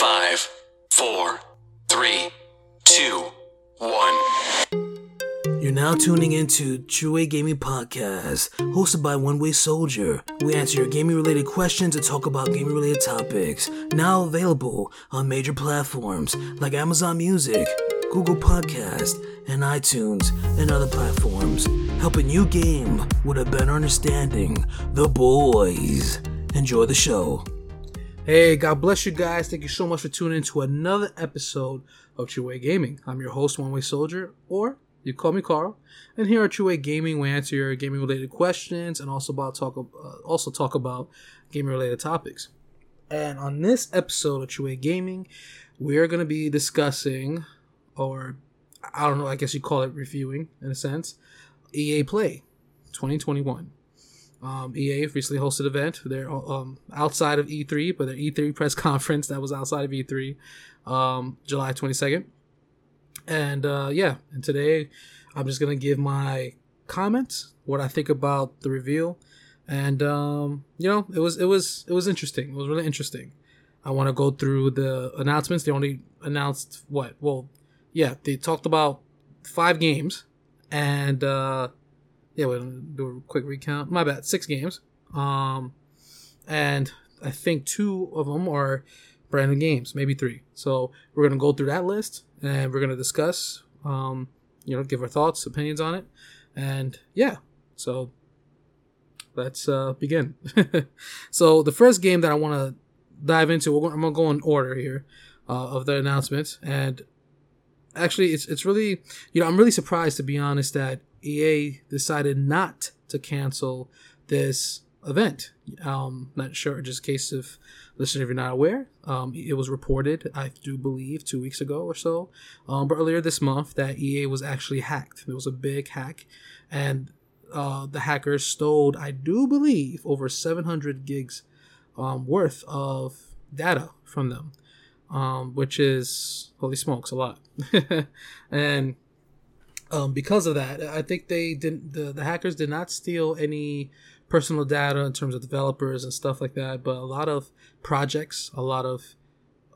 Five, four, three, two, one. You're now tuning into A Gaming Podcast, hosted by One Way Soldier. We answer your gaming related questions and talk about gaming related topics. Now available on major platforms like Amazon Music, Google Podcast, and iTunes, and other platforms, helping you game with a better understanding. The boys. Enjoy the show. Hey, God bless you guys. Thank you so much for tuning in to another episode of True Way Gaming. I'm your host, One Way Soldier, or you call me Carl. And here at True Way Gaming, we answer your gaming related questions and also about talk uh, also talk about gaming related topics. And on this episode of True Way Gaming, we are going to be discussing, or I don't know, I guess you call it reviewing in a sense, EA Play 2021. Um, EA recently hosted an event. They're um, outside of E3, but their E3 press conference that was outside of E3, um, July 22nd. And uh, yeah, and today I'm just gonna give my comments, what I think about the reveal, and um, you know, it was it was it was interesting. It was really interesting. I want to go through the announcements. They only announced what? Well, yeah, they talked about five games, and uh, yeah, we'll do a quick recount. My bad, six games. Um, and I think two of them are brand new games, maybe three. So we're gonna go through that list and we're gonna discuss, um, you know, give our thoughts, opinions on it, and yeah. So let's uh, begin. so the first game that I want to dive into, we're going, I'm gonna go in order here uh, of the announcements, and actually, it's it's really, you know, I'm really surprised to be honest that EA decided not to cancel this event. Um, not sure, just in case of listener, if you're not aware, um, it was reported, I do believe, two weeks ago or so, um, but earlier this month, that EA was actually hacked. There was a big hack, and uh, the hackers stole, I do believe, over 700 gigs um, worth of data from them, um, which is holy smokes, a lot. and um, because of that, I think they didn't. The, the hackers did not steal any personal data in terms of developers and stuff like that, but a lot of projects, a lot of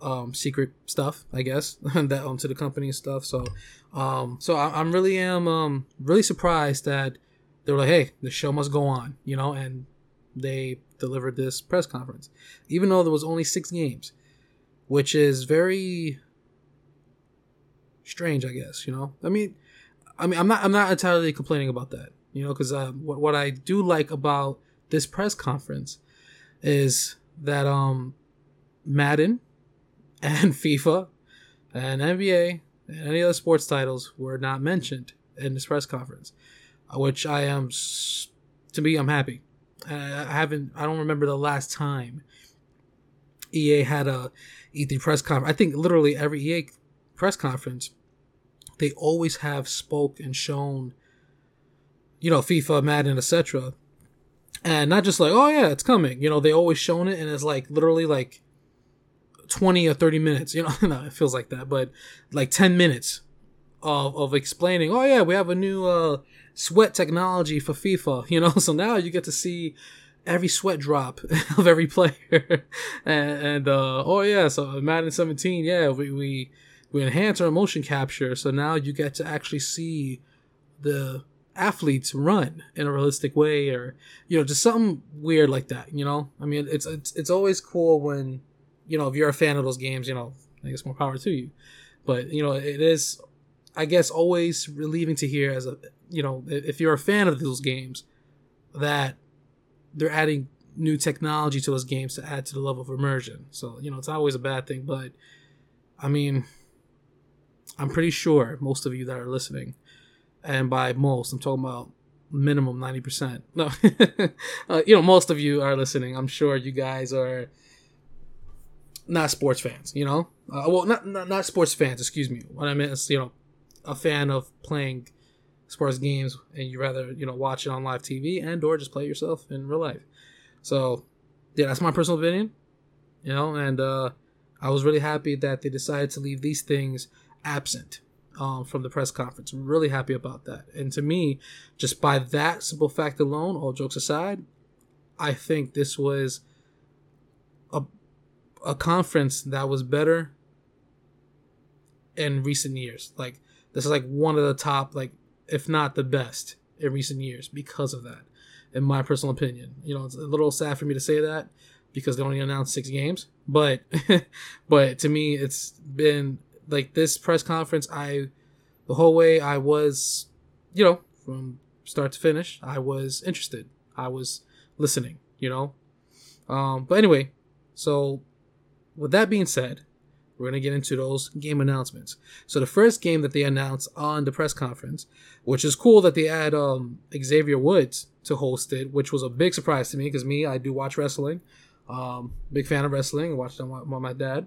um, secret stuff, I guess, that onto the company and stuff. So, um, so I, am really am um, really surprised that they were like, "Hey, the show must go on," you know, and they delivered this press conference, even though there was only six games, which is very strange, I guess. You know, I mean I mean, I'm not I'm not entirely complaining about that, you know, because uh, what what I do like about this press conference is that um Madden and FIFA and NBA and any other sports titles were not mentioned in this press conference, uh, which I am to me I'm happy. I haven't I don't remember the last time EA had a E3 press conference. I think literally every EA press conference they always have spoke and shown, you know, FIFA, Madden, etc. And not just like, oh yeah, it's coming. You know, they always shown it, and it's like literally like twenty or thirty minutes. You know, no, it feels like that, but like ten minutes of of explaining. Oh yeah, we have a new uh, sweat technology for FIFA. You know, so now you get to see every sweat drop of every player. and, and uh, oh yeah, so Madden 17, yeah, we, we we enhance our motion capture so now you get to actually see the athletes run in a realistic way or you know just something weird like that you know? I mean it's it's, it's always cool when you know if you're a fan of those games you know i guess more power to you. But you know it is i guess always relieving to hear as a you know if you're a fan of those games that they're adding new technology to those games to add to the level of immersion. So you know it's not always a bad thing but i mean I'm pretty sure most of you that are listening, and by most, I'm talking about minimum 90%. No, uh, you know, most of you are listening. I'm sure you guys are not sports fans, you know? Uh, well, not, not, not sports fans, excuse me. What I meant is, you know, a fan of playing sports games and you rather, you know, watch it on live TV and or just play yourself in real life. So, yeah, that's my personal opinion, you know, and uh, I was really happy that they decided to leave these things absent um, from the press conference. I'm really happy about that. And to me, just by that simple fact alone, all jokes aside, I think this was a a conference that was better in recent years. Like this is like one of the top, like if not the best in recent years because of that, in my personal opinion. You know, it's a little sad for me to say that because they only announced six games, but but to me, it's been like this press conference. I the whole way I was, you know, from start to finish, I was interested. I was listening. You know, um, but anyway, so with that being said, we're going to get into those game announcements. So the first game that they announced on the press conference, which is cool that they had um, Xavier Woods to host it, which was a big surprise to me because me, I do watch wrestling. Um, big fan of wrestling. Watched with my, my dad,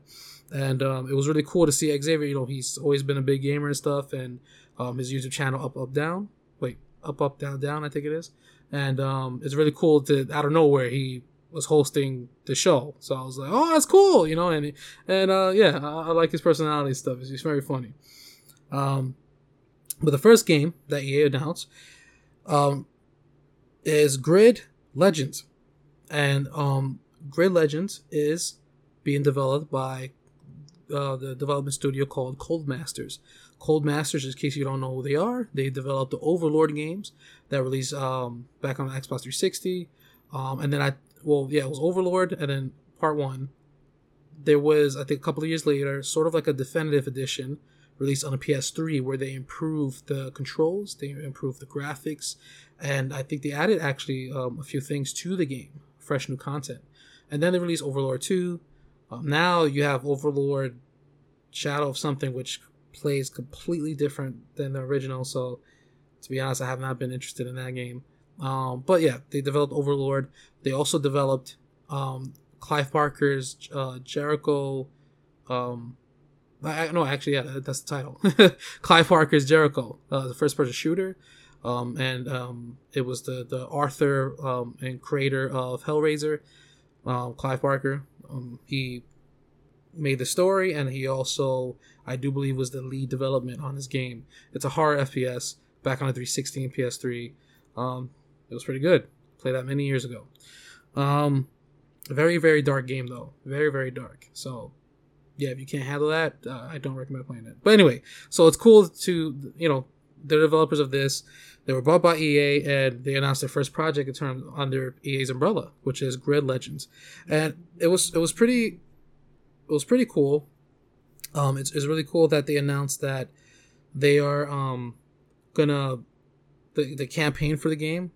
and um, it was really cool to see Xavier. You know, he's always been a big gamer and stuff, and um, his YouTube channel up up down. Wait, up up down down. I think it is, and um, it's really cool to out of nowhere he was hosting the show. So I was like, oh, that's cool, you know, and and uh, yeah, I, I like his personality stuff. He's, very funny. Um, but the first game that EA announced um, is Grid Legends, and um, Grid Legends is being developed by uh, the development studio called Codemasters. Cold Masters, in case you don't know who they are, they developed the Overlord games that released um, back on Xbox 360. Um, and then I well, yeah, it was Overlord, and then part one. There was, I think, a couple of years later, sort of like a definitive edition released on a PS3 where they improved the controls, they improved the graphics, and I think they added actually um, a few things to the game, fresh new content. And then they released Overlord 2. Um, now you have Overlord Shadow of Something, which plays completely different than the original. So, to be honest, I have not been interested in that game. Um, but yeah, they developed Overlord. They also developed um, Clive Barker's uh, Jericho. Um, I, no, actually, yeah, that's the title. Clive Barker's Jericho, uh, the first-person shooter, um, and um, it was the the author um, and creator of Hellraiser, uh, Clive Barker. Um, he made the story, and he also, I do believe, was the lead development on this game. It's a horror FPS back on the 360 and PS3. Um, it was pretty good. Played that many years ago. Um, very very dark game though. Very very dark. So yeah, if you can't handle that, uh, I don't recommend playing it. But anyway, so it's cool to you know the developers of this. They were bought by EA and they announced their first project in terms under EA's umbrella, which is Grid Legends, and it was it was pretty it was pretty cool. Um, it's, it's really cool that they announced that they are um gonna the the campaign for the game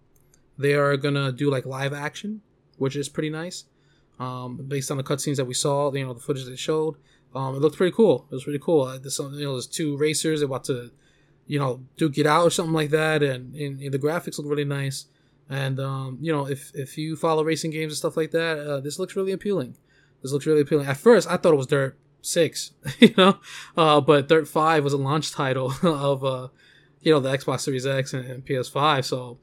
they are gonna do like live action, which is pretty nice. Um, based on the cutscenes that we saw, you know, the footage they showed, um, it looked pretty cool. It was pretty cool. Uh, there's some, you know, there's two racers about to, you know, duke it out or something like that, and, and, and the graphics look really nice. And um, you know, if if you follow racing games and stuff like that, uh, this looks really appealing. This looks really appealing. At first, I thought it was Dirt Six, you know, uh, but Dirt Five was a launch title of, uh, you know, the Xbox Series X and, and PS5. So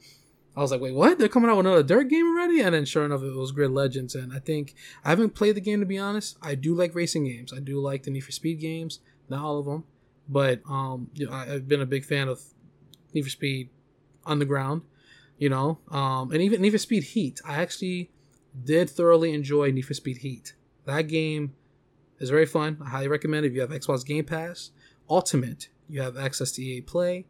I was like, wait, what? They're coming out with another Dirt game already? And then sure enough, it was Grid Legends. And I think I haven't played the game to be honest. I do like racing games. I do like the Need for Speed games, not all of them, but um, you know, I, have been a big fan of Need for Speed Underground, you know, um, and even Need for Speed Heat. I actually did thoroughly enjoy Need for Speed Heat. That game is very fun. I highly recommend it if you have Xbox Game Pass Ultimate. You have access to EA Play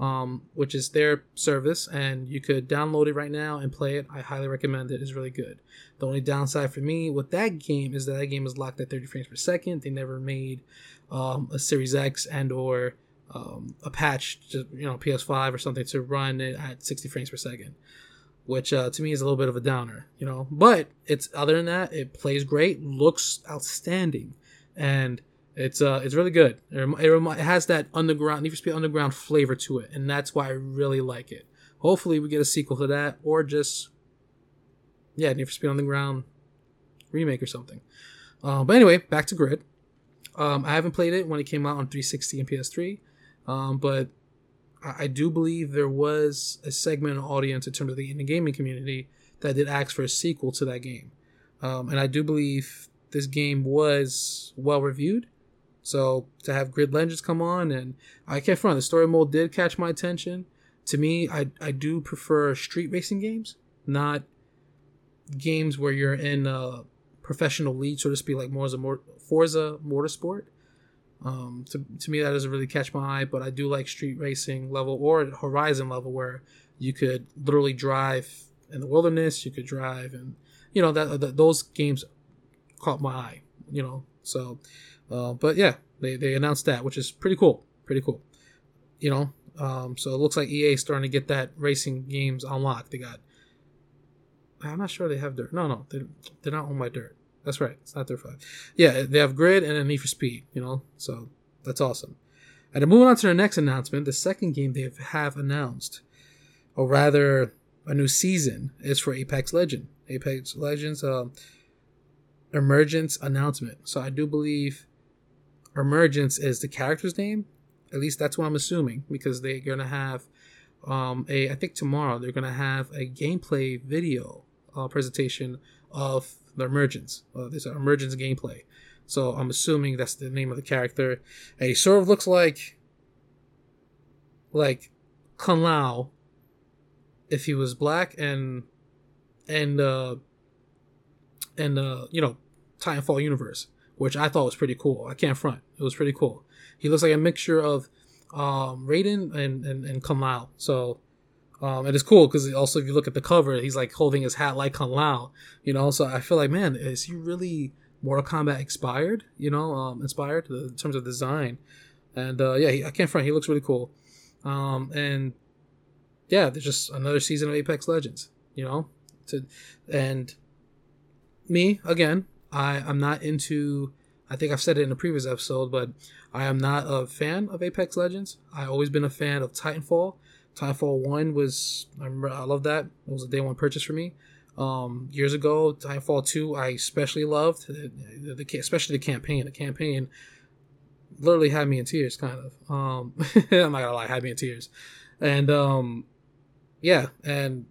um, which is their service, and you could download it right now and play it. I highly recommend it. It's really good. The only downside for me with that game is that that game is locked at 30 frames per second. They never made um, a Series X and or um, a patch, to, you know, PS5 or something to run it at 60 frames per second, which uh, to me is a little bit of a downer, you know. But it's other than that, it plays great, looks outstanding, and it's uh, it's really good. It, rem- it, rem- it has that underground Need for Speed Underground flavor to it, and that's why I really like it. Hopefully, we get a sequel to that, or just yeah, Need for Speed Underground remake or something. Uh, but anyway, back to Grid. Um, I haven't played it when it came out on 360 and PS3, um, but I, I, do believe there was a segment of audience in terms of the indie gaming community that did ask for a sequel to that game, um, and I do believe this game was well reviewed. So to have Grid Legends come on, and I can't front, the story mode did catch my attention. To me, I I do prefer street racing games, not games where you're in a professional league, so to speak, like more as a more Forza Motorsport. Um, to, to me, that doesn't really catch my eye, but I do like street racing level or Horizon level where you could literally drive in the wilderness. You could drive, and you know that, that those games caught my eye. You know, so uh, but yeah, they they announced that, which is pretty cool. Pretty cool. You know, um, so it looks like EA starting to get that racing games unlocked. They got. I'm not sure they have dirt. No, no, they they're not owned by dirt. That's right. It's not their five. Yeah, they have Grid and a Need for Speed. You know, so that's awesome. And then moving on to the next announcement, the second game they have announced, or rather, a new season is for Apex Legend. Apex Legends uh, Emergence announcement. So I do believe Emergence is the character's name. At least that's what I'm assuming because they're gonna have um, a. I think tomorrow they're gonna have a gameplay video uh, presentation of the Emergence. Uh, there's an Emergence gameplay. So I'm assuming that's the name of the character. And he sort of looks like like Kung Lao if he was black and and uh and uh you know Titanfall universe, which I thought was pretty cool. I can't front. It was pretty cool. He looks like a mixture of um Raiden and and, and Kung Lao. So um, it is cool because also if you look at the cover, he's like holding his hat like Kung Lao, you know. So I feel like, man, is he really Mortal Kombat inspired? You know, um, inspired in terms of design. And uh, yeah, he, I can't front. He looks really cool. Um, and yeah, there's just another season of Apex Legends. You know, to and me again. I I'm not into. I think I've said it in a previous episode, but I am not a fan of Apex Legends. I've always been a fan of Titanfall. Titanfall One was I remember I love that. It was a day one purchase for me. Um, years ago, Titanfall Two I especially loved, the, the, especially the campaign. The campaign literally had me in tears, kind of. Um, I'm not gonna lie, had me in tears, and um, yeah, and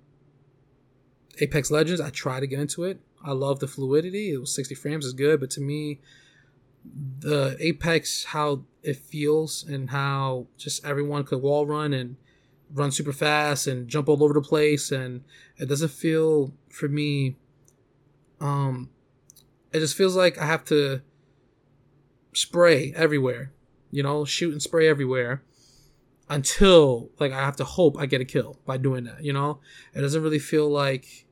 Apex Legends, I tried to get into it. I love the fluidity. It was 60 frames is good, but to me, the Apex, how it feels and how just everyone could wall run and run super fast and jump all over the place and it doesn't feel for me um it just feels like I have to spray everywhere, you know, shoot and spray everywhere until like I have to hope I get a kill by doing that, you know? It doesn't really feel like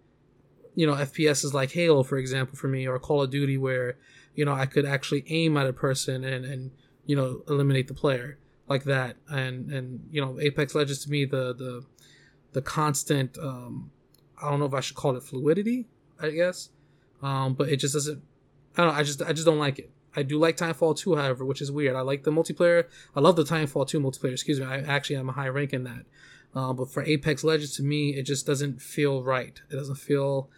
you know, FPS is like Halo, for example, for me, or Call of Duty where, you know, I could actually aim at a person and, and you know, eliminate the player like that. And and you know apex legends to me the the the constant um i don't know if i should call it fluidity i guess. Um but it just doesn't i don't know i just i just don't like it. I do like titanfall 2 however which is weird. I like the multiplayer. I love the titanfall 2 multiplayer excuse me. I actually am a high rank in that. Uh, but for apex legends to me it just doesn't feel right. It doesn't feel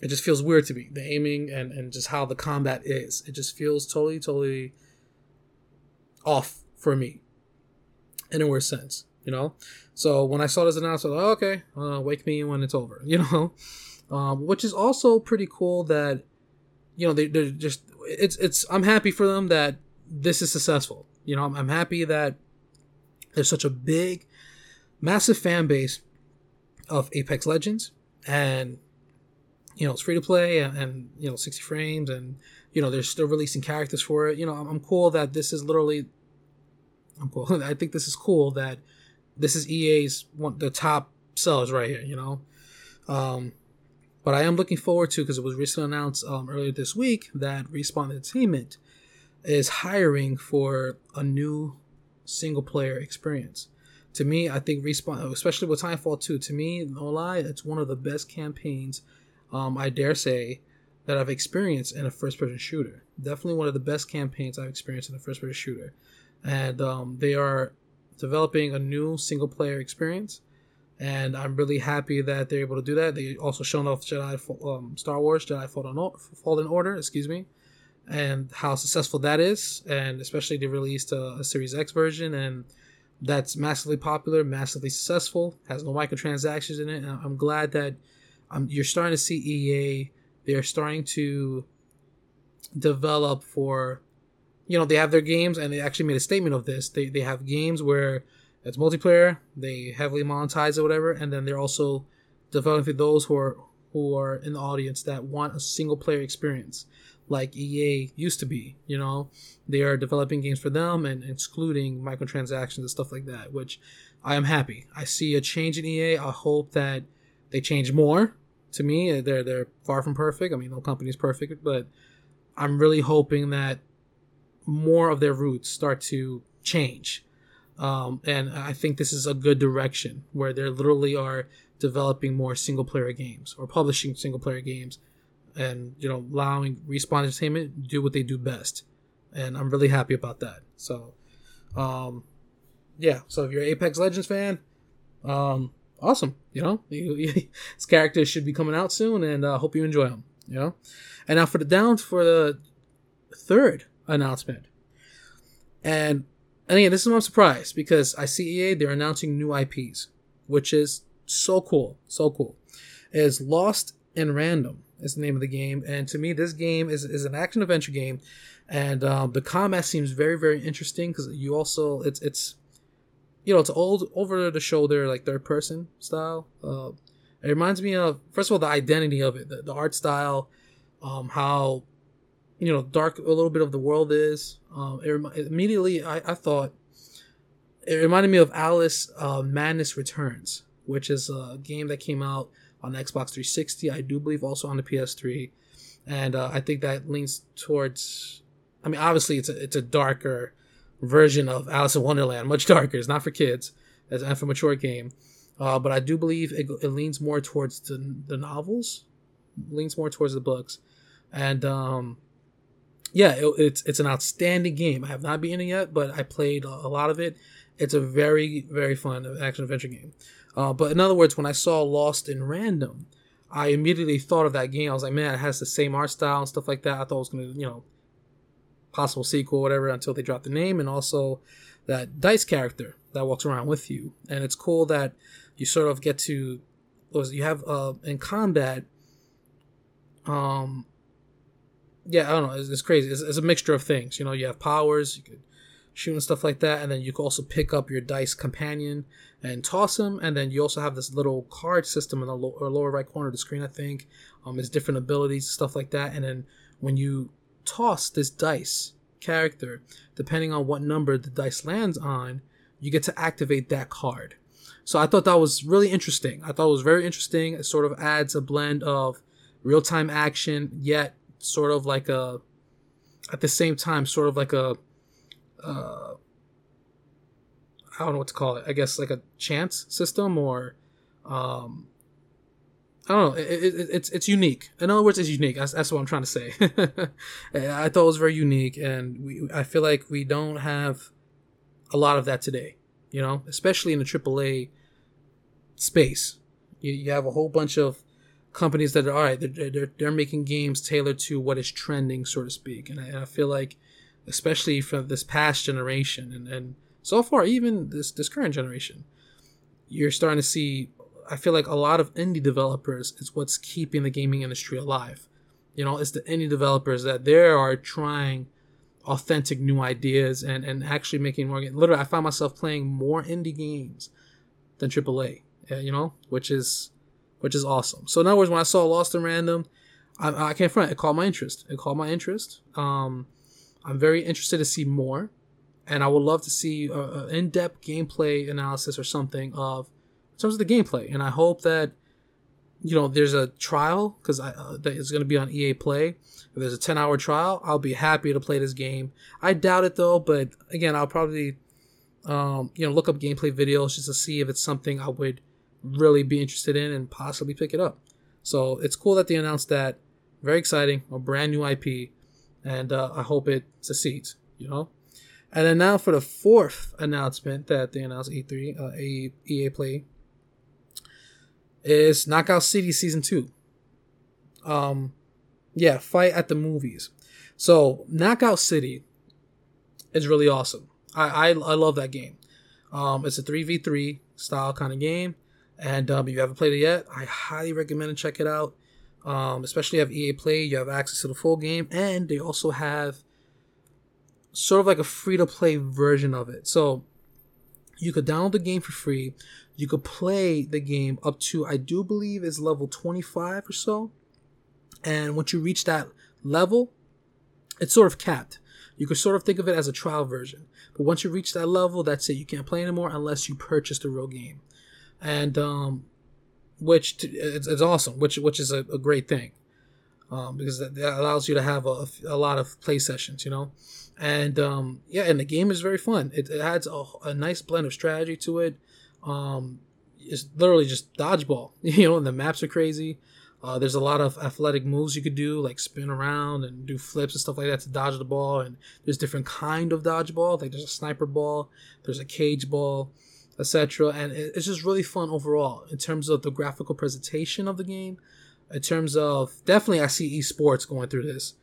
it just feels weird to me the aiming and and just how the combat is. It just feels totally totally off for me in a worse sense, you know? So when I saw this announcement, like, oh, okay, uh, wake me when it's over, you know? Um, which is also pretty cool that, you know, they, they're just, it's, it's, I'm happy for them that this is successful. You know, I'm, I'm happy that there's such a big, massive fan base of Apex Legends and, you know, it's free to play and, and, you know, 60 frames and, you know, they're still releasing characters for it. You know, I'm, I'm cool that this is literally cool. I think this is cool that this is EA's one the top sellers right here. You know, um, but I am looking forward to because it was recently announced um, earlier this week that Respawn Entertainment is hiring for a new single player experience. To me, I think Respawn, especially with Titanfall 2, to me, no lie, it's one of the best campaigns, um, I dare say, that I've experienced in a first person shooter. Definitely one of the best campaigns I've experienced in a first person shooter and um, they are developing a new single player experience. And I'm really happy that they're able to do that. They also shown off Jedi, um, Star Wars Jedi Fallen Order, excuse me, and how successful that is. And especially they released a, a Series X version, and that's massively popular, massively successful. Has no microtransactions in it. And I'm glad that um, you're starting to see EA. They're starting to develop for you know they have their games and they actually made a statement of this they, they have games where it's multiplayer they heavily monetize or whatever and then they're also developing for those who are who are in the audience that want a single player experience like EA used to be. You know, they are developing games for them and excluding microtransactions and stuff like that, which I am happy. I see a change in EA. I hope that they change more. To me, they're they're far from perfect. I mean, no company is perfect, but I'm really hoping that more of their roots start to change. Um, and I think this is a good direction where they literally are developing more single player games or publishing single player games and you know allowing respawn entertainment do what they do best. And i'm really happy about that. So um yeah. So if you're apex legends fan um awesome. You know his characters should be coming out soon and i uh, hope you enjoy them you know? And now for the down for the third announcement and and again this is why i'm surprised because i see ea they're announcing new ips which is so cool so cool is lost in random is the name of the game. And to me, this game is, is an action adventure game, and um, the combat seems very very interesting because you also it's it's you know it's old over the shoulder like third person style. Uh, it reminds me of first of all the identity of it, the, the art style, um, how you know dark a little bit of the world is. Um, it, rem- immediately I, I thought it reminded me of Alice uh, Madness Returns, which is a game that came out on Xbox 360. I do believe also on the PS3, and uh, I think that leans towards. I mean, obviously, it's a it's a darker version of Alice in Wonderland, much darker. It's not for kids. It's a for mature game, uh, but I do believe it, it leans more towards the, the novels, leans more towards the books, and um, yeah, it, it's it's an outstanding game. I have not beaten it yet, but I played a, lot of it. It's a very very fun action adventure game. Uh, but in other words, when I saw Lost in Random, I immediately thought of that game. I was like, man, it has the same art style and stuff like that. I thought it was gonna, you know, possible sequel, whatever, until they dropped the name, and also that dice character that walks around with you. And it's cool that you sort of get to, you have uh, in combat. Um, yeah, I don't know. It's, it's crazy. It's, it's, a mixture of things. You know, you have powers. You could shoot and stuff like that. And then you can also pick up your dice companion and toss them. And then you also have this little card system in the lower, lower right corner of the screen, I think. Um, it's different abilities, stuff like that. And then when you toss this dice character, depending on what number the dice lands on, you get to activate that card. So I thought that was really interesting. I thought it was very interesting. It sort of adds a blend of real time action, yet sort of like a, at the same time, sort of like a uh, I don't know what to call it. I guess like a chance system or um, I don't know. It, it, it's it's unique. In other words, it's unique. That's, that's what I'm trying to say. I thought it was very unique, and we I feel like we don't have a lot of that today. You know, especially in the AAA space. You, you have a whole bunch of companies that are all right. They're, they're, they're making games tailored to what is trending, so to speak, and I, and I feel like especially from this past generation and, and so far even this this current generation you're starting to see i feel like a lot of indie developers is what's keeping the gaming industry alive you know it's the indie developers that they are trying authentic new ideas and and actually making more literally i find myself playing more indie games than aaa uh, you know which is which is awesome so in other words when i saw lost in random i, I can't front it caught my interest it caught my interest um I'm very interested to see more, and I would love to see an in-depth gameplay analysis or something of in terms of the gameplay. And I hope that you know there's a trial because uh, that is going to be on EA Play. If there's a 10 hour trial, I'll be happy to play this game. I doubt it though, but again, I'll probably um, you know look up gameplay videos just to see if it's something I would really be interested in and possibly pick it up. So it's cool that they announced that. Very exciting, a brand new IP and uh, I hope it succeeds. You know. And then now for the fourth announcement that they announced E3 uh, EA Play is Knockout City Season Two. Um, yeah, fight at the movies. So Knockout City is really awesome. I I, I love that game. Um, it's a three v three style kind of game, and um, if you haven't played it yet, I highly recommend to check it out. Um, especially have EA Play, you have access to the full game, and they also have sort of like a free to play version of it. So You could download the game for free. You could play the game up to, I do believe, is level 25 or so. And once you reach that level, it's sort of capped. You could sort of think of it as a trial version. But once you reach that level, that's it. You can't play anymore unless you purchase the real game. And um, which t- it's, it's awesome, which which is a, a great thing. Um, because that, that allows you to have a, a lot of play sessions, you know, and um, yeah, and the game is very fun. It, it adds a, a nice blend of strategy to it. Um, it's literally just dodgeball, you know, and the maps are crazy. Uh, there's a lot of athletic moves you could do, like spin around and do flips and stuff like that to dodge the ball. And there's different kind of dodgeball. Like there's a sniper ball, there's a cage ball, etc. And it's just really fun overall in terms of the graphical presentation of the game. In terms of definitely, I see esports going through this,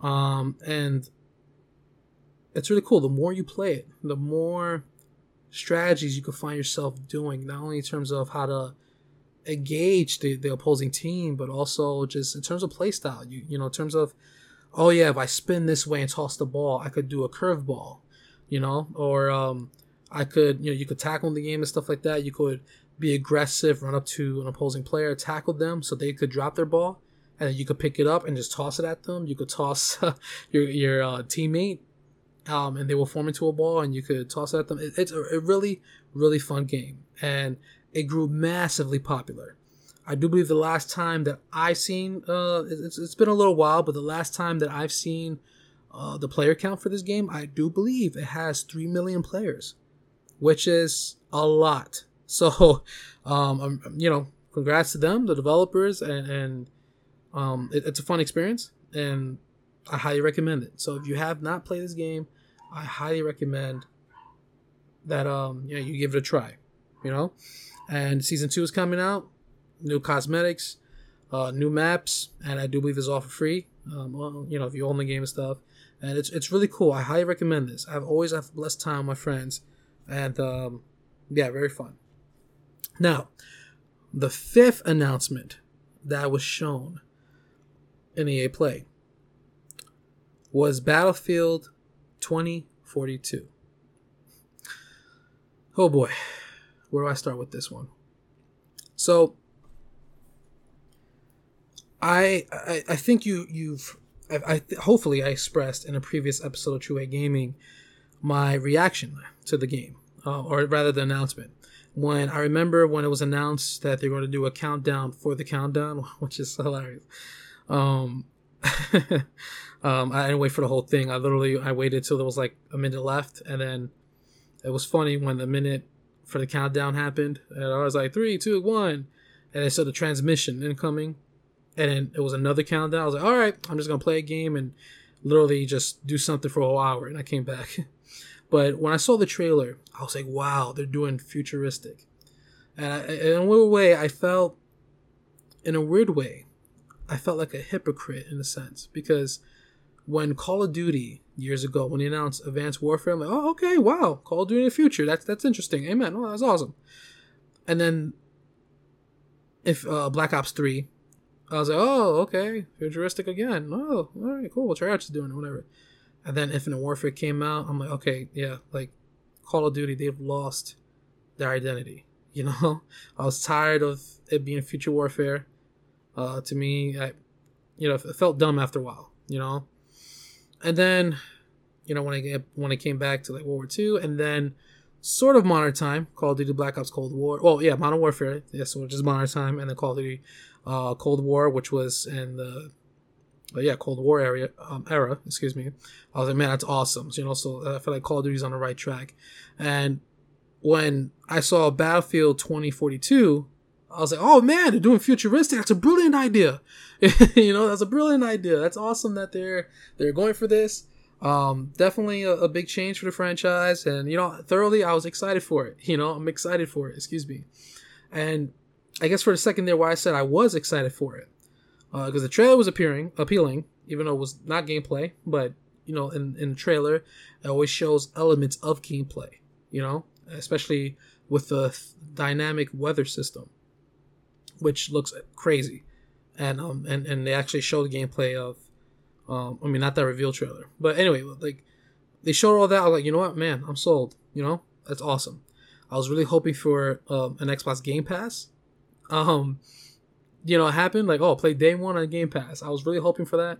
um, and it's really cool. The more you play it, the more strategies you can find yourself doing. Not only in terms of how to engage the, the opposing team, but also just in terms of playstyle. You you know, in terms of, oh yeah, if I spin this way and toss the ball, I could do a curveball, you know, or um, I could you know you could tackle the game and stuff like that. You could be aggressive, run up to an opposing player, tackle them so they could drop their ball, and you could pick it up and just toss it at them. You could toss your your uh, teammate. Um, and they will form into a ball, and you could toss it at them. It, it's a, a really, really fun game, and it grew massively popular. I do believe the last time that I've seen, uh, it's, it's been a little while, but the last time that I've seen uh, the player count for this game, I do believe it has 3 million players, which is a lot. So, um, um, you know, congrats to them, the developers, and, and um, it, it's a fun experience, and I highly recommend it. So if you have not played this game, I highly recommend that um, you know, you give it a try. You know, and season two is coming out. New cosmetics, uh, new maps, and I do believe it's all for free. Um, well, you know, if you own the game and stuff, and it's it's really cool. I highly recommend this. I've always had a blessed time with my friends, and um, yeah, very fun. Now, the fifth announcement that was shown in EA Play was Battlefield 2042. Oh boy where do I start with this one? So I I, I think you you've I, I hopefully I expressed in a previous episode of True Way Gaming my reaction to the game, uh, or rather the announcement. When I remember when it was announced that they're going to do a countdown for the countdown, which is hilarious. Um, um, I didn't wait for the whole thing. I literally I waited till there was like a minute left, and then it was funny when the minute for the countdown happened, and I was like three, two, one, and they said the transmission incoming, and then it was another countdown. I was like, all right, I'm just gonna play a game and literally just do something for a whole hour, and I came back. but when I saw the trailer, I was like, wow, they're doing futuristic, and I, in a weird way, I felt, in a weird way, I felt like a hypocrite in a sense because when Call of Duty years ago when they announced Advanced Warfare. I'm like, oh, okay, wow, Call of Duty in the future. That's that's interesting. Amen. That's awesome. And then if uh, Black Ops Three, I was like, oh, okay, futuristic again. Oh, all right, cool. We'll try Treyarch is doing it, whatever. And then Infinite Warfare came out. I'm like, okay, yeah, like Call of Duty, they've lost their identity. You know, I was tired of it being future warfare. Uh, to me, I, you know, it felt dumb after a while. You know, and then you know when I when I came back to like World War II, and then sort of modern time, Call of Duty Black Ops Cold War. Well, yeah, Modern Warfare, yes, which is modern time, and then Call of Duty uh, Cold War, which was in the uh, yeah Cold War area um, era. Excuse me. I was like, man, that's awesome. So, you know, so I feel like Call of Duty's on the right track. And when I saw Battlefield 2042, I was like, oh man, they're doing futuristic. That's a brilliant idea. you know, that's a brilliant idea. That's awesome that they're they're going for this. Um, definitely a, a, big change for the franchise, and you know, thoroughly, I was excited for it. You know, I'm excited for it. Excuse me, and I guess for a second there, why I said I was excited for it, because uh, the trailer was appearing appealing, even though it was not gameplay, but you know, in in the trailer, it always shows elements of gameplay. You know, especially with the th- dynamic weather system, which looks crazy and um and and they actually show the gameplay of um I mean not that reveal trailer, but anyway like they showed all that. I was like, you know what, man, I'm sold. You know that's awesome. I was really hoping for um, an Xbox Game Pass. Um, you know, happened like, oh, play day one on Game Pass. I was really hoping for that.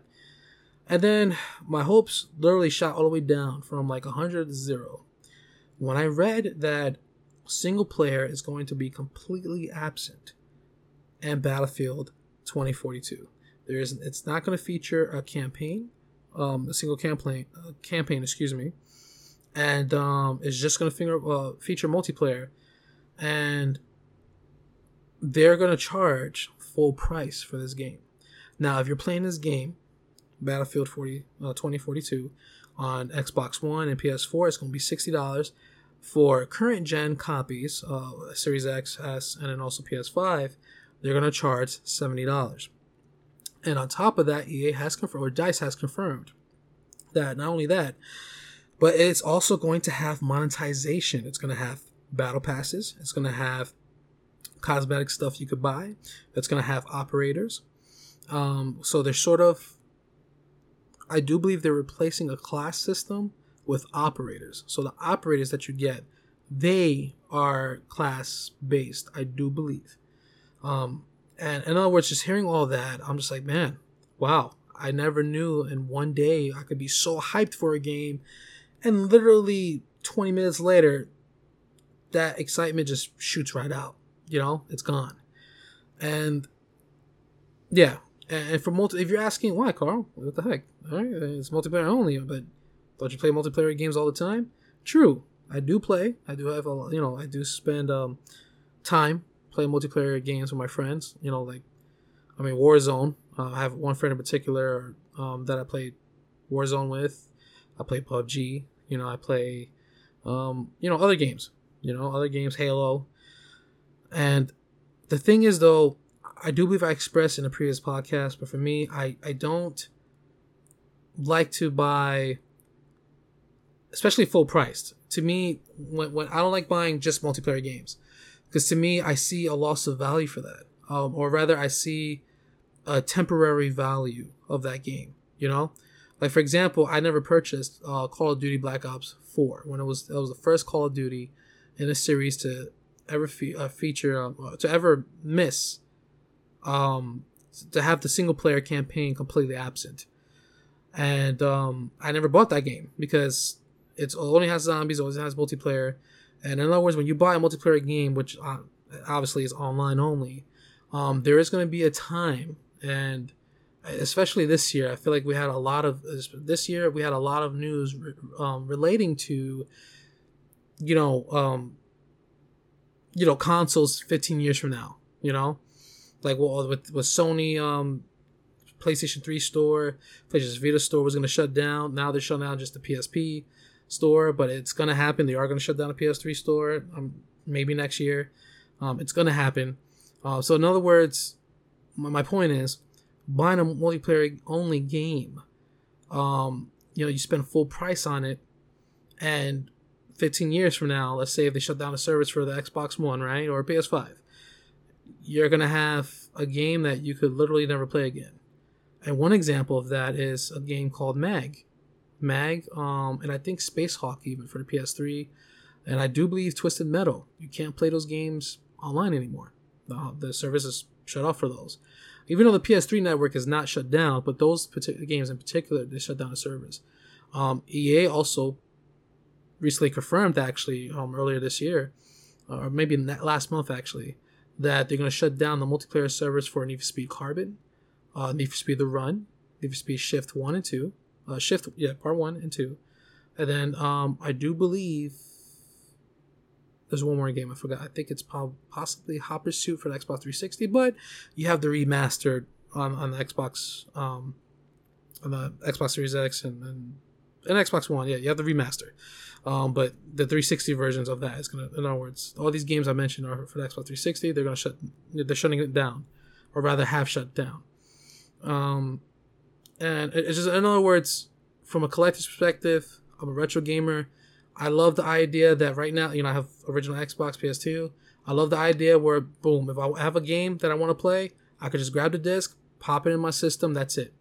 And then my hopes literally shot all the way down from like 100 to zero. When I read that single player is going to be completely absent and Battlefield 2042. There is it's not going to feature a campaign, um, a single campaign, uh, campaign, excuse me, and um, it's just going to uh, feature multiplayer, and they're going to charge full price for this game. Now, if you're playing this game, Battlefield 40, uh, 2042, on Xbox One and PS4, it's going to be sixty dollars. For current gen copies, uh, Series X, S, and then also PS5, they're going to charge seventy dollars. And on top of that, EA has confirmed, or Dice has confirmed, that not only that, but it's also going to have monetization. It's going to have battle passes. It's going to have cosmetic stuff you could buy. that's going to have operators. Um, so they're sort of, I do believe they're replacing a class system with operators. So the operators that you get, they are class based. I do believe. Um, and in other words, just hearing all that, I'm just like, man, wow. I never knew in one day I could be so hyped for a game, and literally 20 minutes later, that excitement just shoots right out. You know, it's gone. And yeah, and for multi, if you're asking why, Carl, what the heck? All right, it's multiplayer only, but don't you play multiplayer games all the time? True, I do play. I do have a, you know, I do spend um, time play multiplayer games with my friends. You know, like I mean Warzone. Uh, I have one friend in particular um, that I play Warzone with. I play PUBG. You know, I play um, you know other games. You know, other games, Halo. And the thing is, though, I do believe I expressed in a previous podcast, but for me, I I don't like to buy, especially full priced. To me, when, when I don't like buying just multiplayer games because to me i see a loss of value for that um, or rather i see a temporary value of that game you know like for example i never purchased uh, call of duty black ops 4 when it was it was the first call of duty in a series to ever fe- uh, feature um, uh, to ever miss um, to have the single player campaign completely absent. And um, i never bought that game because it only has zombies it has multiplayer. And in other words, when you buy a multiplayer game, which uh, obviously is online only, um, there is going to be a time, and especially this year, I feel like we had a lot of this year we had a lot of news um, relating to, you know, um, you know, consoles 15 years from now. You know, like well, with with Sony, um, PlayStation 3 store, PlayStation Vita store was going to shut down. Now they're shutting down just the PSP store, but it's gonna happen. They are gonna shut down a PS3 store, um, maybe next year. Um, it's gonna happen. Uh, so in other words, my, my point is, buying a multiplayer only game, um, you know, you spend full price on it, and 15 years from now, let's say if they shut down the service for the Xbox One, right, or PS5, you're gonna have a game that you could literally never play again. And one example of that is a game called Mag. Mag, um, and I think Spacehawk even for the PS3, and I do believe Twisted Metal. You can't play those games online anymore. The, the service is shut off for those. Even though the PS3 network is not shut down, but those particular games in particular, they shut down the service. Um, EA also recently confirmed, actually, um, earlier this year, or maybe last month actually, that they're going to shut down the multiplayer servers for Need for Speed Carbon, uh, Need for Speed The Run, Need for Speed Shift 1 and 2, uh, Shift, yeah, part one and two, and then um, I do believe there's one more game I forgot. I think it's possibly Hot Pursuit for the Xbox 360, but you have the remastered on, on the Xbox um, on the Xbox Series X and, and, and Xbox One. Yeah, you have the remaster. Um, but the 360 versions of that is gonna, in other words, all these games I mentioned are for the Xbox 360. They're gonna shut, they're shutting it down, or rather have shut down. Um, and it's just in other words, from a collector's perspective, I'm a retro gamer. I love the idea that right now, you know, I have original Xbox, PS2. I love the idea where, boom, if I have a game that I want to play, I could just grab the disc, pop it in my system. That's it.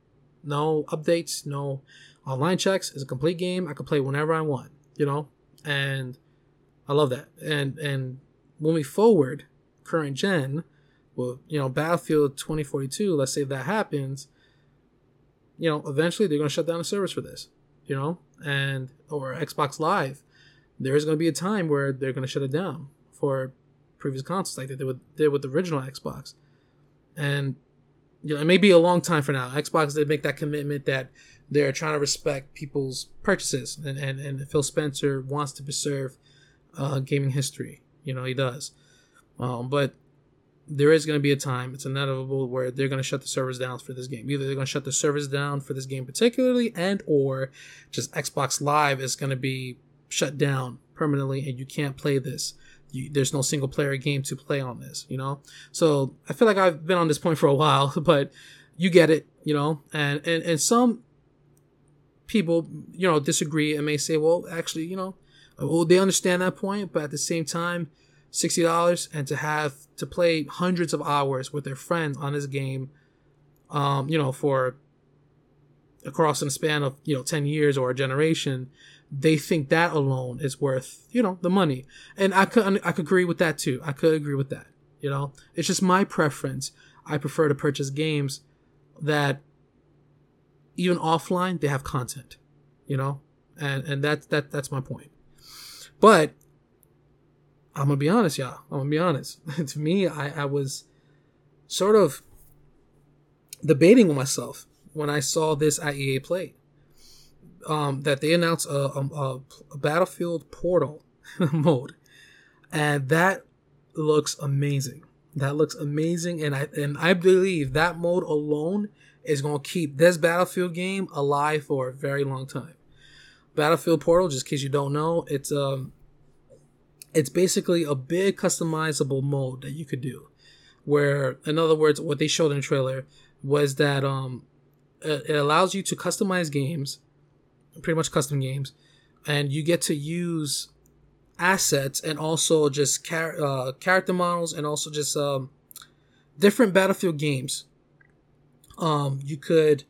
No updates, no online checks. It's a complete game. I could play whenever I want, you know, and I love that. And and moving forward, current gen, well, you know, Battlefield 2042, let's say that happens, you know, eventually they're going to shut down the service for this, you know, and or Xbox Live, there is going to be a time where they're going to shut it down for previous consoles like they did with, did with the original Xbox. And you know, it may be a long time for now. Xbox did make that commitment that they're trying to respect people's purchases, and and, and Phil Spencer wants to preserve uh, gaming history. You know, he does. Um, but there is going to be a time, it's inevitable, where they're going to shut the servers down for this game. Either they're going to shut the servers down for this game particularly, and or just Xbox Live is going to be shut down permanently, and you can't play this. You, there's no single player game to play on this, you know. So I feel like I've been on this point for a while, but you get it, you know. And and and some people, you know, disagree and may say, well, actually, you know, well, they understand that point, but at the same time, sixty dollars and to have to play hundreds of hours with their friends on this game, um, you know, for across a span of you know ten years or a generation, they think that alone is worth you know the money, and I could I could agree with that too. I could agree with that. You know, it's just my preference. I prefer to purchase games that even offline they have content. You know, and and that that that's my point. But I'm gonna be honest, y'all. I'm gonna be honest. to me, I, I was sort of debating with myself when I saw this at EA Play. Um, that they announced a, a, a Battlefield Portal mode, and that looks amazing. That looks amazing, and I and I believe that mode alone is gonna keep this Battlefield game alive for a very long time. Battlefield Portal, just in case you don't know, it's um it's basically a big customizable mode that you could do where in other words what they showed in the trailer was that um it allows you to customize games pretty much custom games and you get to use assets and also just char- uh, character models and also just um, different battlefield games. Um, you could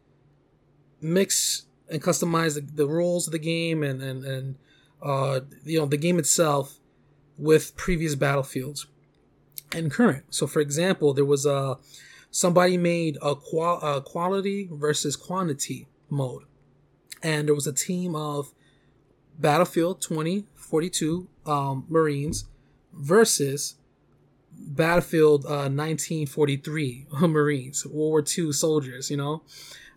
mix and customize the, the rules of the game and and, and uh, you know the game itself with previous battlefields. And current. So, for example, there was a somebody made a, qual- a quality versus quantity mode, and there was a team of Battlefield 2042 um, Marines versus Battlefield uh, 1943 Marines, World War II soldiers, you know,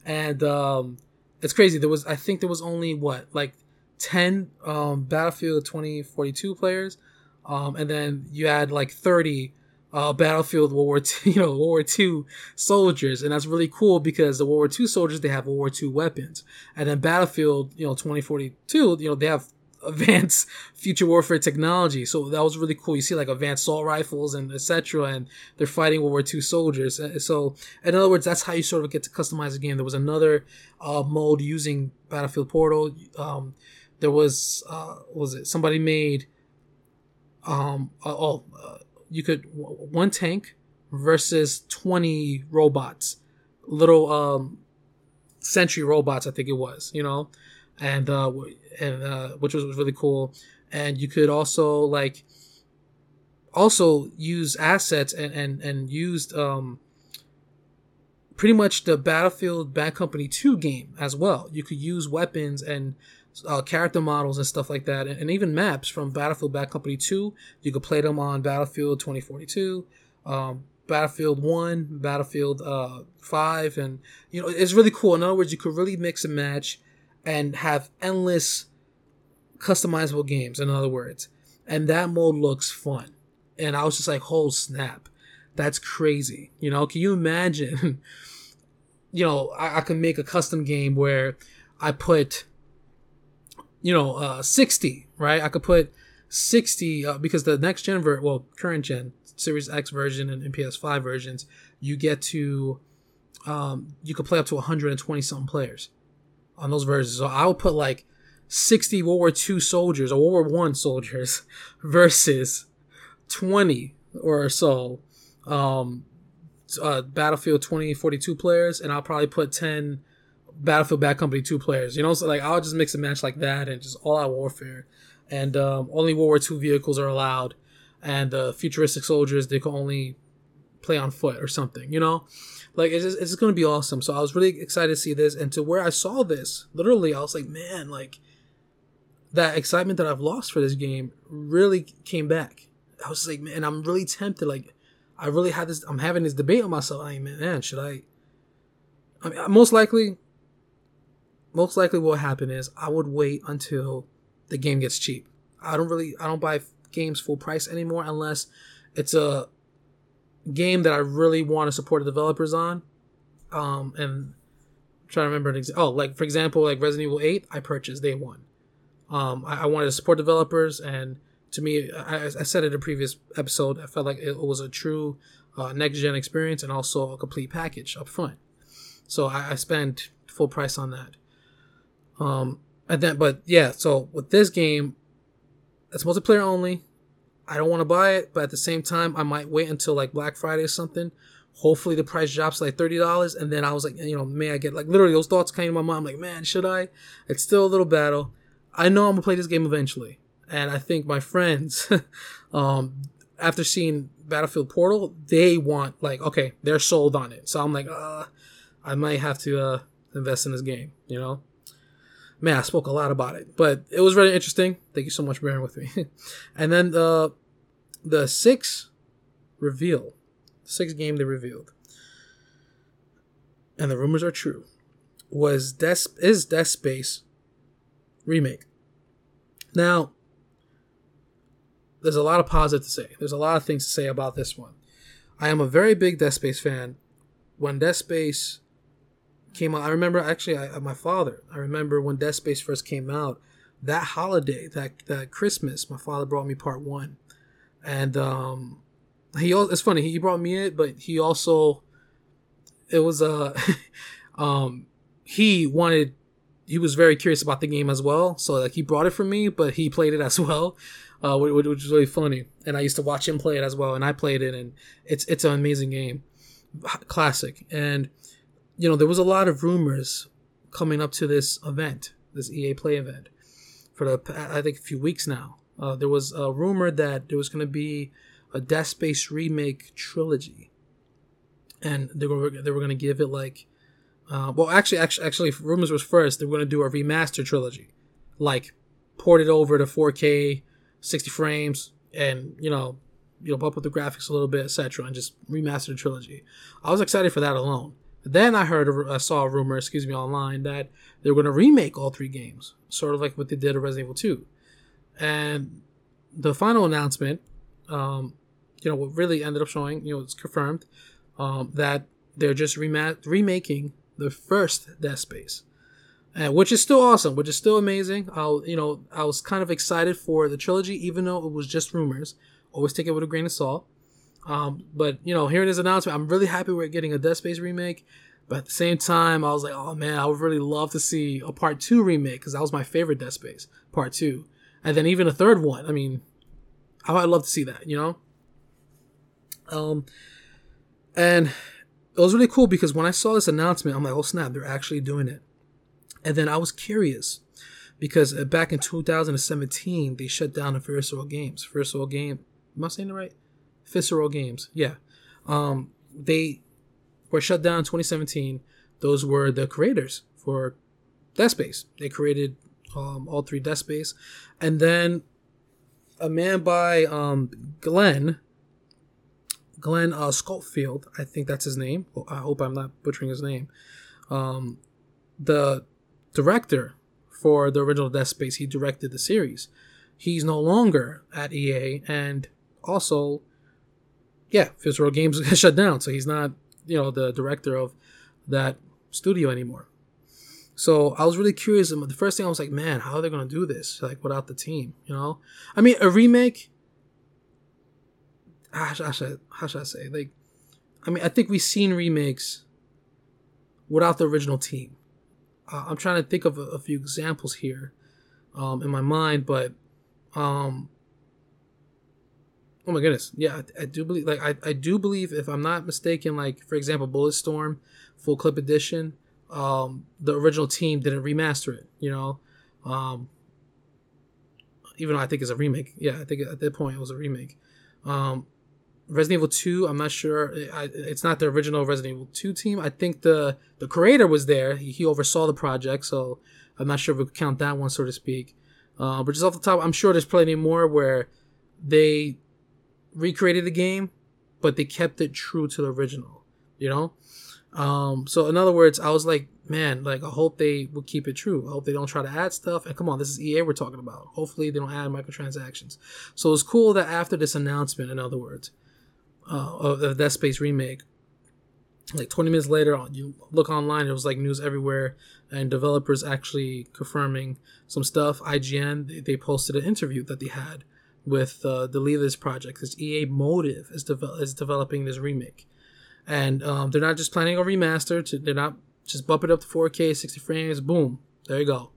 and um, it's crazy. There was, I think, there was only what like 10 um, Battlefield 2042 players um, and then you had like 30 uh, Battlefield World War II, you know, World War II soldiers, and that's really cool because the World War II soldiers they have World War II weapons, and then Battlefield, you know, 2042, you know, they have advanced future warfare technology. So that was really cool. You see like advanced assault rifles and etc. And they're fighting World War II soldiers. Uh, so in other words, that's how you sort of get to customize the game. There was another uh, mode using Battlefield Portal. Um, there was uh, was it somebody made um uh, oh uh, you could one tank versus 20 robots little um sentry robots i think it was you know and uh and uh which was really cool and you could also like also use assets and and and used um pretty much the battlefield bad company 2 game as well you could use weapons and uh, character models and stuff like that, and, and, even maps from Battlefield Bad Company 2. You could play them on Battlefield 2042, um, Battlefield 1, Battlefield uh, 5, and you know it's really cool. In other words, you could really mix and match and have endless customizable games. In other words, and that mode looks fun. And I was just like, "Oh snap, that's crazy!" You know, can you imagine? you know, I, I can make a custom game where I put you know, uh, 60, right? I could put 60 uh, because the next gen, ver- well, current gen, Series X version and, and PS5 versions, you get to, um, you could play up to 120 something players on those versions. So I would put like 60 World War II soldiers or World War One soldiers versus 20 or so um, uh, Battlefield 2042 players, and I'll probably put 10 Battlefield Bad Company 2 players. You know, so like I'll just mix and match like that and just all out warfare. and um, only World War II vehicles are allowed, and the futuristic soldiers they can only play on foot or something. You know, like it's just, it's just gonna be awesome. So I was really excited to see this, and to where I saw this, literally, I was like, man, like that excitement that I've lost for this game really came back. I was like, man, I'm really tempted. Like, I really had this. I'm having this debate on myself. I mean, man, should I? I mean, most likely, most likely, what will happen is I would wait until the game gets cheap. I don't really, I don't buy games full price anymore unless it's a game that I really want to support the developers on. Um, and I'm trying to remember an example. Oh, like for example, like Resident Evil 8, I purchased day one. Um, I, I wanted to support developers, and to me, I, I, said it in a previous episode, I felt like it was a true uh, next gen experience and also a complete package up front. So I, I spent full price on that. Um, and then, but yeah, so with this game, it's multiplayer only. I don't want to buy it, but at the same time, I might wait until like Black Friday or something. Hopefully, the price drops like thirty dollars, and then I was like, you know, may I get like literally those thoughts came to my mind. I'm like, man, should I? It's still a little battle. I know I'm gonna play this game eventually, and I think my friends, um, after seeing Battlefield Portal, they want like, okay, they're sold on it. So I'm like, uh, I might have to uh invest in this game, you know man, I spoke a lot about it, but it was really interesting. Thank you so much for bearing with me. and then the the six reveal, six game they revealed, and the rumors are true, was Death is Dead Space remake. Now, there's a lot of positive to say. There's a lot of things to say about this one. I am a very big Dead Space fan. When Dead Space came out. I remember actually, I, my father. I remember when Dead Space first came out. That holiday, that that Christmas, my father brought me part one, and um, he. It's funny. He brought me it, but he also. It was a. Uh, um, he wanted. He was very curious about the game as well, so like he brought it for me, but he played it as well, uh, which, which was really funny. And I used to watch him play it as well, and I played it, and it's it's an amazing game, classic. And you know, there was a lot of rumors coming up to this event, this EA Play event, for the I think a few weeks now. Uh, there was a rumor that there was going to be a Dead Space remake trilogy, and they were they were going to give it like, uh, well, actually, actually, actually, rumors was first they were going to do a remaster trilogy, like port it over to 4K, 60 frames, and you know, you know, bump up the graphics a little bit, etc., and just remaster the trilogy. I was excited for that alone. Then I heard, I saw a rumor, excuse me, online that they were going to remake all three games, sort of like what they did with Resident Evil 2. And the final announcement, um, you know, what really ended up showing, you know, it's confirmed um, that they're just rema- remaking the first Dead Space, which is still awesome, which is still amazing. I, you know, I was kind of excited for the trilogy, even though it was just rumors. Always take it with a grain of salt. Um, but you know, hearing this announcement, I'm really happy we're getting a Dead Space remake. But at the same time, I was like, oh man, I would really love to see a part two remake because that was my favorite Dead Space, part two, and then even a third one. I mean, I would love to see that, you know. Um, and it was really cool because when I saw this announcement, I'm like, oh snap, they're actually doing it. And then I was curious because uh, back in 2017, they shut down the First World Games. First World Game, am I saying it right? Visceral Games. Yeah. Um, they were shut down in 2017. Those were the creators for Dead Space. They created um, all three Dead Space. And then a man by um, Glenn, Glenn uh, I think that's his name. I hope I'm not butchering his name. Um, the director for the original Dead Space, he directed the series. He's no longer at EA, and also yeah, Visceral Games shut down, so he's not, you know, the director of that studio anymore. So I was really curious. And the first thing I was like, man, how are they gonna do this? Like without the team, you know? I mean, a remake. How should, how should I say? Like, I mean, I think we've seen remakes without the original team. Uh, I'm trying to think of a, a few examples here um, in my mind, but um, Oh my goodness. Yeah, I, I, do believe like I, I do believe if I'm not mistaken, like for example, Bulletstorm, full clip edition, um, the original team didn't remaster it, you know. Um even though I think it's a remake. Yeah, I think at that point it was a remake. Um, Resident Evil 2, I'm not sure. I, it's not the original Resident Evil 2 team. I think the the creator was there. He, he oversaw the project, so I'm not sure if we count that one, so to speak. Uh, but just off the top, I'm sure there's plenty more where they recreated the game, but they kept it true to the original. You know. Um, so in other words, I was like, man, like I hope they will keep it true. I hope they don't try to add stuff. And come on, this is EA we're talking about. Hopefully they don't add microtransactions. So it's cool that after this announcement, in other words, uh, of the Dead Space remake, like 20 minutes later, you look online, it was like news everywhere, and developers actually confirming some stuff. IGN they posted an interview that they had with uh, the this project. This EA Motive is, de- is developing this remake, and um, they're not just planning a remaster. To, they're not just bump it up to 4K, 60 frames, boom, there you go.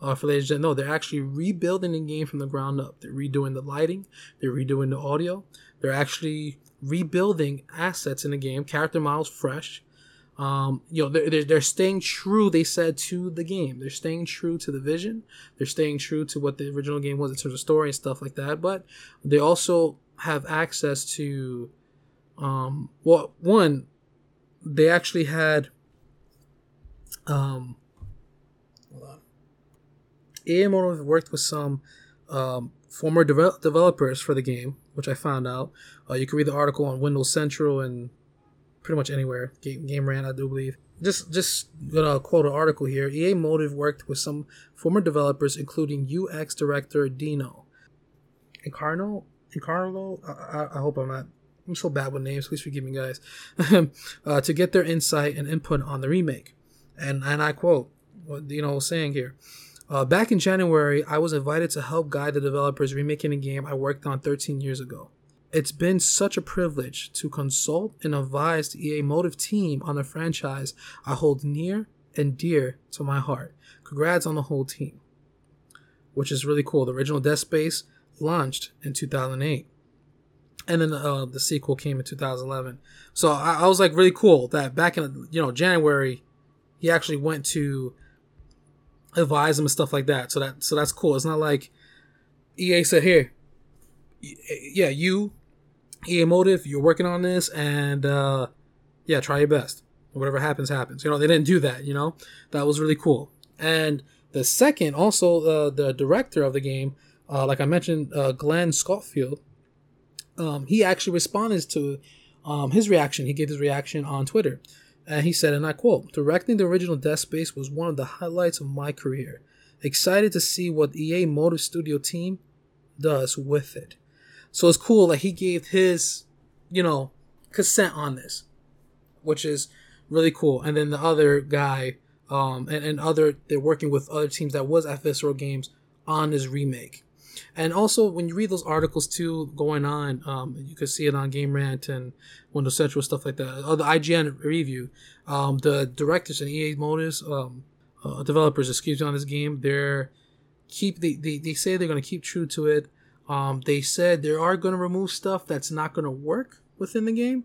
Uh, for ladies and no, they're actually rebuilding the game from the ground up. They're redoing the lighting, they're redoing the audio, they're actually rebuilding assets in the game, character models fresh. Um, you know, they're, they're staying true, they said, to the game. They're staying true to the vision. They're staying true to what the original game was in terms of story and stuff like that. But they also have access to, um, well, one, they actually had um. EA worked with some um, former de- developers for the game, which I found out. Uh, you can read the article on Windows Central and pretty much anywhere. Game, Game I do believe. Just just gonna quote an article here. EA Motive worked with some former developers, including UX director Dino Incarno. Incarno. I, I, hope I'm not I'm so bad with names. Please forgive me, guys. uh, to get their insight and input on the remake and and I quote, what know, was saying here. Uh, back in January, I was invited to help guide the developers remaking a game I worked on 13 years ago. It's been such a privilege to consult and advise the EA Motive team on a franchise I hold near and dear to my heart. Congrats on the whole team, which is really cool. The original Dead Space launched in 2008 and then uh, the sequel came in 2011. So I, I, was like really cool that back in you know January he actually went to advise him and stuff like that. So that so that's cool. It's not like EA said, "Here, yeah, you, EA Motive, you're working on this, and uh, yeah, try your best. Whatever happens, happens." You know, they didn't do that. You know, that was really cool. And the second, also uh, the director of the game, uh, like I mentioned, uh, Glenn Schofield, um, he actually responded to um, his reaction. He gave his reaction on Twitter. And he said, and I quote, directing the original Dead Space was one of the highlights of my career. Excited to see what EA Motive Studio team does with it. So it's cool that he gave his, you know, consent on this, which is really cool. And then the other guy, um, and, and other, they're working with other teams that was at Visceral Games on this remake. And also, when you read those articles too going on, um, you can see it on Game Rant and Windows Central stuff like that. Oh, the IGN review, um, the directors and EA Motive um, uh, developers, excuse me, on this game, they're keep they, they, they say they're going to keep true to it. Um, they said they are going to remove stuff that's not going to work within the game.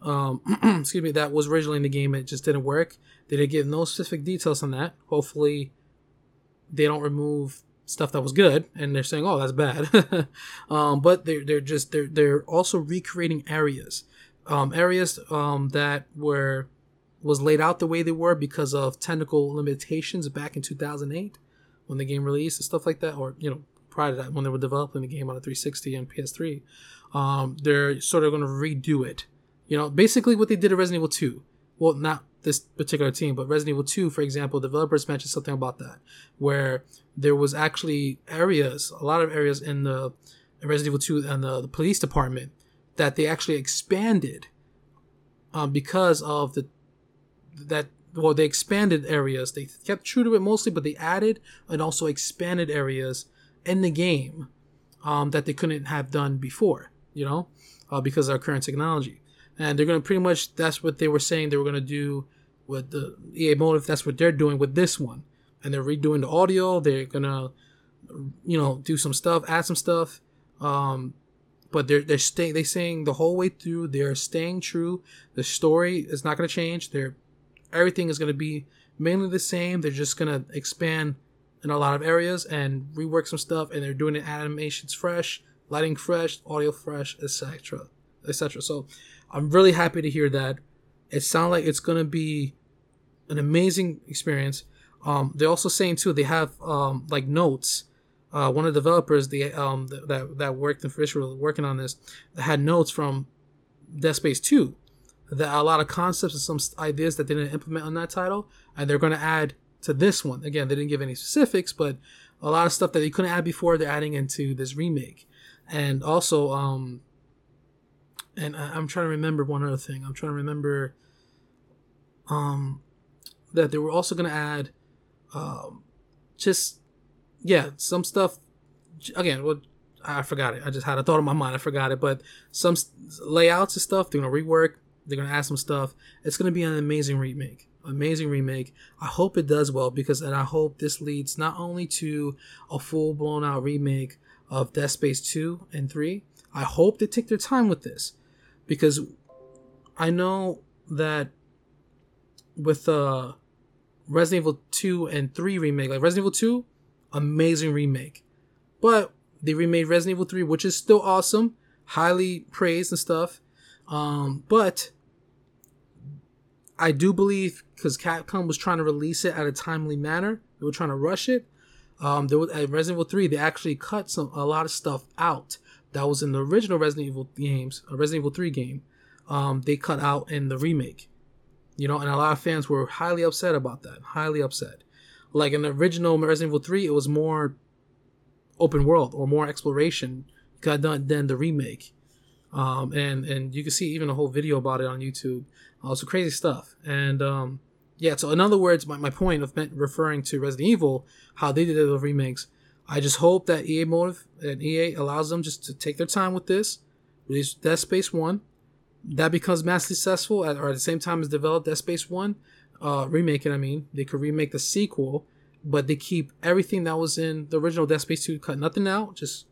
Um, excuse me, that was originally in the game. It just didn't work. They didn't give no specific details on that. Hopefully, they don't remove stuff that was good and they're saying oh that's bad um, but they're, they're just they're, they're also recreating areas um, areas um, that were was laid out the way they were because of technical limitations back in 2008 when the game released and stuff like that or you know prior to that when they were developing the game on a 360 and ps3 um, they're sort of going to redo it. You know basically what they did at resident evil 2 well not this particular team, but Resident Evil 2, for example, developers mentioned something about that, where there was actually areas, a lot of areas in the in Resident Evil 2 and the, the police department that they actually expanded um, because of the that well they expanded areas. They kept true to it mostly but they added and also expanded areas in the game um, that they couldn't have done before you know uh, because of our current technology and they're going to pretty much that's what they were saying they were going to do with the EA Motive. That's what they're doing with this one, and they're redoing the audio. They're gonna, you know, do some stuff, add some stuff. Um, but they're they're staying. They saying the whole way through they're staying true. The story is not going to change. They're everything is going to be mainly the same. They're just going to expand in a lot of areas and rework some stuff, and they're doing the animations fresh, lighting fresh, audio fresh, etc., etc. So I'm really happy to hear that. It sounds like it's gonna be an amazing experience. Um, they're also saying too they have um, like notes. Uh, one of the developers the um, that that worked in Fisher working on this had notes from Dead Space Two that a lot of concepts and some ideas that they didn't implement on that title, and they're going to add to this one. Again, they didn't give any specifics, but a lot of stuff that they couldn't add before, they're adding into this remake. And also, um, and I, am trying to remember one other thing. I'm trying to remember, um, that they were also going to add, um, just yeah, some stuff. Again, well, I forgot it. I just had a thought in my mind. I forgot it, but some layouts and stuff. They're gonna rework. They're gonna add some stuff. It's gonna be an amazing remake amazing remake. I hope it does well because, and I hope this leads not only to a full blown out remake of Dead Space 2 and 3. I hope they take their time with this because I know that with uh Resident Evil 2 and 3 remake, like Resident Evil 2, amazing remake. But they remade Resident Evil 3, which is still awesome, highly praised and stuff. Um, but I do believe because Capcom was trying to release it at a timely manner, they were trying to rush it. Um, there was at Resident Evil 3, they actually cut some a lot of stuff out that was in the original Resident Evil games, a Resident Evil 3 game. Um, they cut out in the remake, you know, and a lot of fans were highly upset about that. Highly upset. Like in the original Resident Evil 3, it was more open world or more exploration got done than the remake. Um, and and you can see even a whole video about it on YouTube. Uh, so crazy stuff. And um, yeah, so in other words, my, my point of referring to Resident Evil, how they did the remakes, I just hope that EA Motive and EA allows them just to take their time with this, release Dead Space One, that becomes massively successful, at, or at the same time as develop Dead Space One, uh, remake it. I mean, they could remake the sequel, but they keep everything that was in the original Dead Space Two, cut nothing out, just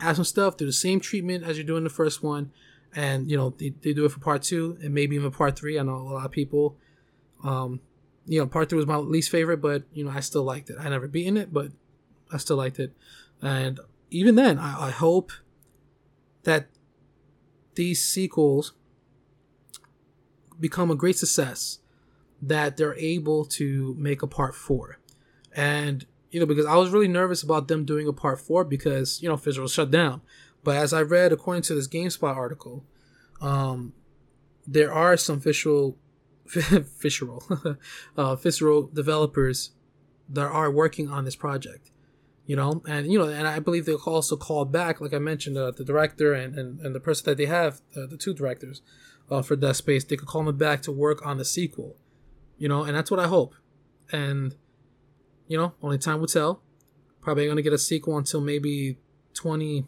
add some stuff, do the same treatment as you're doing the first one, and you know they, they do it for part two and maybe even part three. I know a lot of people, um, you know, part three was my least favorite, but you know I still liked it. I never beaten it, but I still liked it, and even then, I, I hope that these sequels become a great success that they're able to make a part four and you know, because I was really nervous about them doing a part four because, you know, Fisher was shut down. But as I read, according to this GameSpot article, um, there are some official, fisheral, uh, fisheral developers that are working on this project. You know, and you know, and I believe they also called back, like I mentioned, uh, the director and, and, and the person that they have, uh, the two directors, uh, for Dead Space, they could call them back to work on the sequel. You know, and that's what I hope. And you know, only time will tell. Probably going to get a sequel until maybe 20,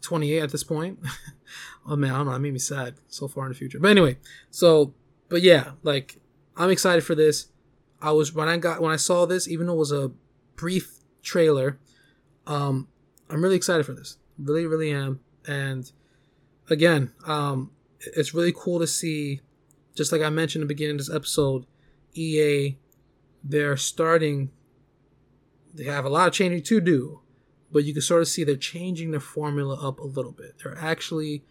28 at this point. oh man, I don't know. That made me sad so far in the future. But anyway, so, but yeah, like, I'm excited for this. I was, when I got, when I saw this, even though it was a brief trailer, um, I'm really excited for this. Really, really am. And again, um, it's really cool to see, just like I mentioned in the beginning of this episode, EA they're starting they have a lot of changing to do but you can sort of see they're changing the formula up a little bit they're actually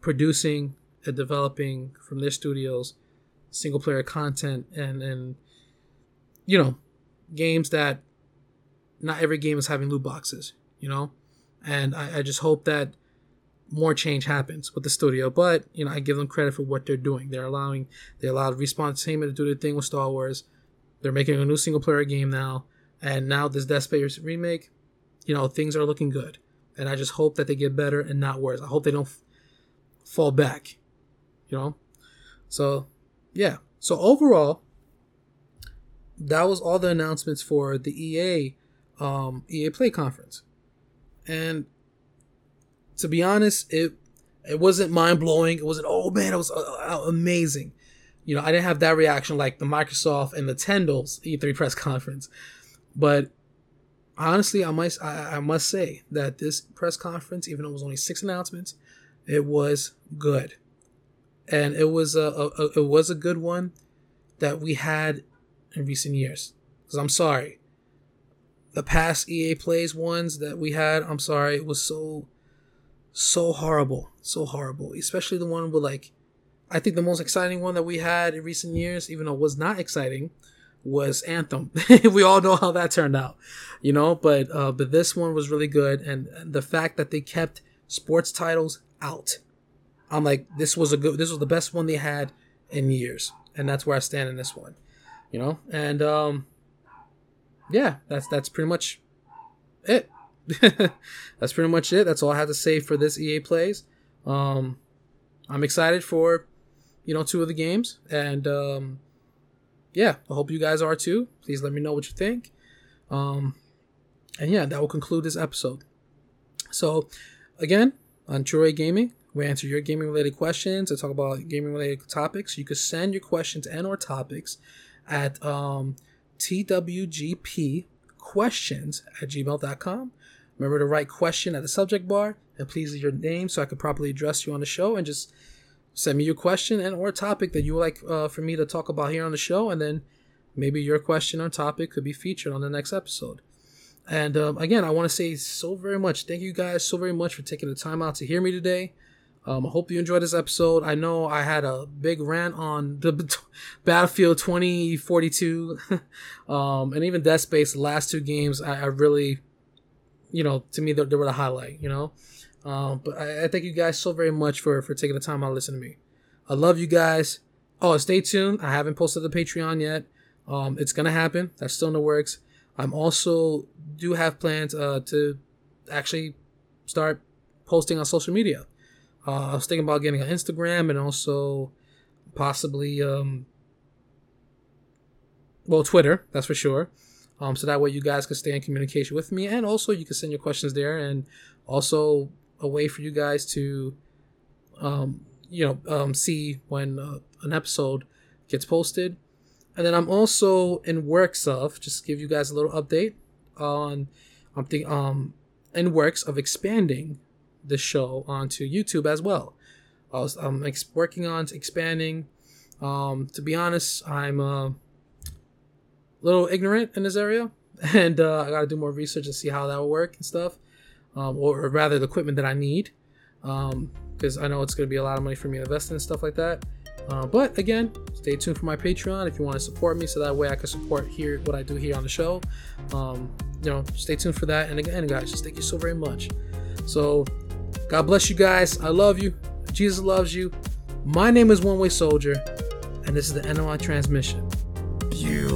producing and developing from their studios single player content and and you know games that not every game is having loot boxes you know and I, I just hope that more change happens with the studio but you know i give them credit for what they're doing they're allowing they allowed respawn entertainment to do their thing with star wars they're making a new single player game now, and now this Dead Space remake, you know, things are looking good. And I just hope that they get better and not worse. I hope they don't f- fall back, you know? So, yeah. So, overall, that was all the announcements for the EA um, EA Play conference. And to be honest, it it wasn't mind blowing. It wasn't oh man, it was uh, amazing you know, I didn't have that reaction like the Microsoft and the Nintendo's E3 press conference. But honestly, I must I, I must say that this press conference, even though it was only six announcements, it was good, and it was a, a, a it was a good one that we had in recent years. Because I'm sorry. The past EA Plays ones that we had, I'm sorry, it was so, so horrible. So horrible. Especially the one with like, I think the most exciting one that we had in recent years, even though it was not exciting, was Anthem. we all know how that turned out, you know. But uh, but this one was really good, and the fact that they kept sports titles out, I'm like, this was a good, this was the best one they had in years, and that's where I stand in this one, you know. And um, yeah, that's that's pretty much it. that's pretty much it. That's all I have to say for this EA plays. Um, I'm excited for you know two of the games, and um, yeah, I hope you guys are too. Please let me know what you think. Um, and yeah, that will conclude this episode. So, again, on Troy Gaming, we answer your gaming related questions and talk about gaming related topics. You can send your questions and or topics at um, at gmail.com. Remember to write question at the subject bar and please leave your name so I can properly address you on the show and just send me your question and or topic that you would like uh, for me to talk about here on the show and then maybe your question or topic could be featured on the next episode and um, again i want to say so very much thank you guys so very much for taking the time out to hear me today um, i hope you enjoyed this episode i know i had a big rant on the battlefield 2042 um, and even dead space the last two games I, I really you know to me they, they were the highlight you know um, but I, I, thank you guys so very much for for taking the time out to listen to me. I love you guys. Oh, stay tuned. I haven't posted the Patreon yet. Um, it's gonna happen. That's still in the works. I'm also do have plans uh, to actually start posting on social media. Uh, I was thinking about getting an Instagram and also possibly um, well Twitter. That's for sure. Um, so that way you guys can stay in communication with me, and also you can send your questions there, and also a way for you guys to, um, you know, um, see when uh, an episode gets posted. And then I'm also in works of just give you guys a little update on I'm thinking, um in works of expanding the show onto YouTube as well. I I'm ex- working on expanding. Um, to be honest, I'm uh, a little ignorant in this area, and uh, I got to do more research and see how that will work and stuff um, or, rather the equipment that I need, because um, I know it's going to be a lot of money for me to invest in and stuff like that. Uh, but again, stay tuned for my Patreon if you want to support me, so that way I can support here what I do here on the show. Um, you know, stay tuned for that. And again, guys, just thank you so very much. So, God bless you guys. I love you. Jesus loves you. My name is One Way Soldier, and this is the NOI transmission. You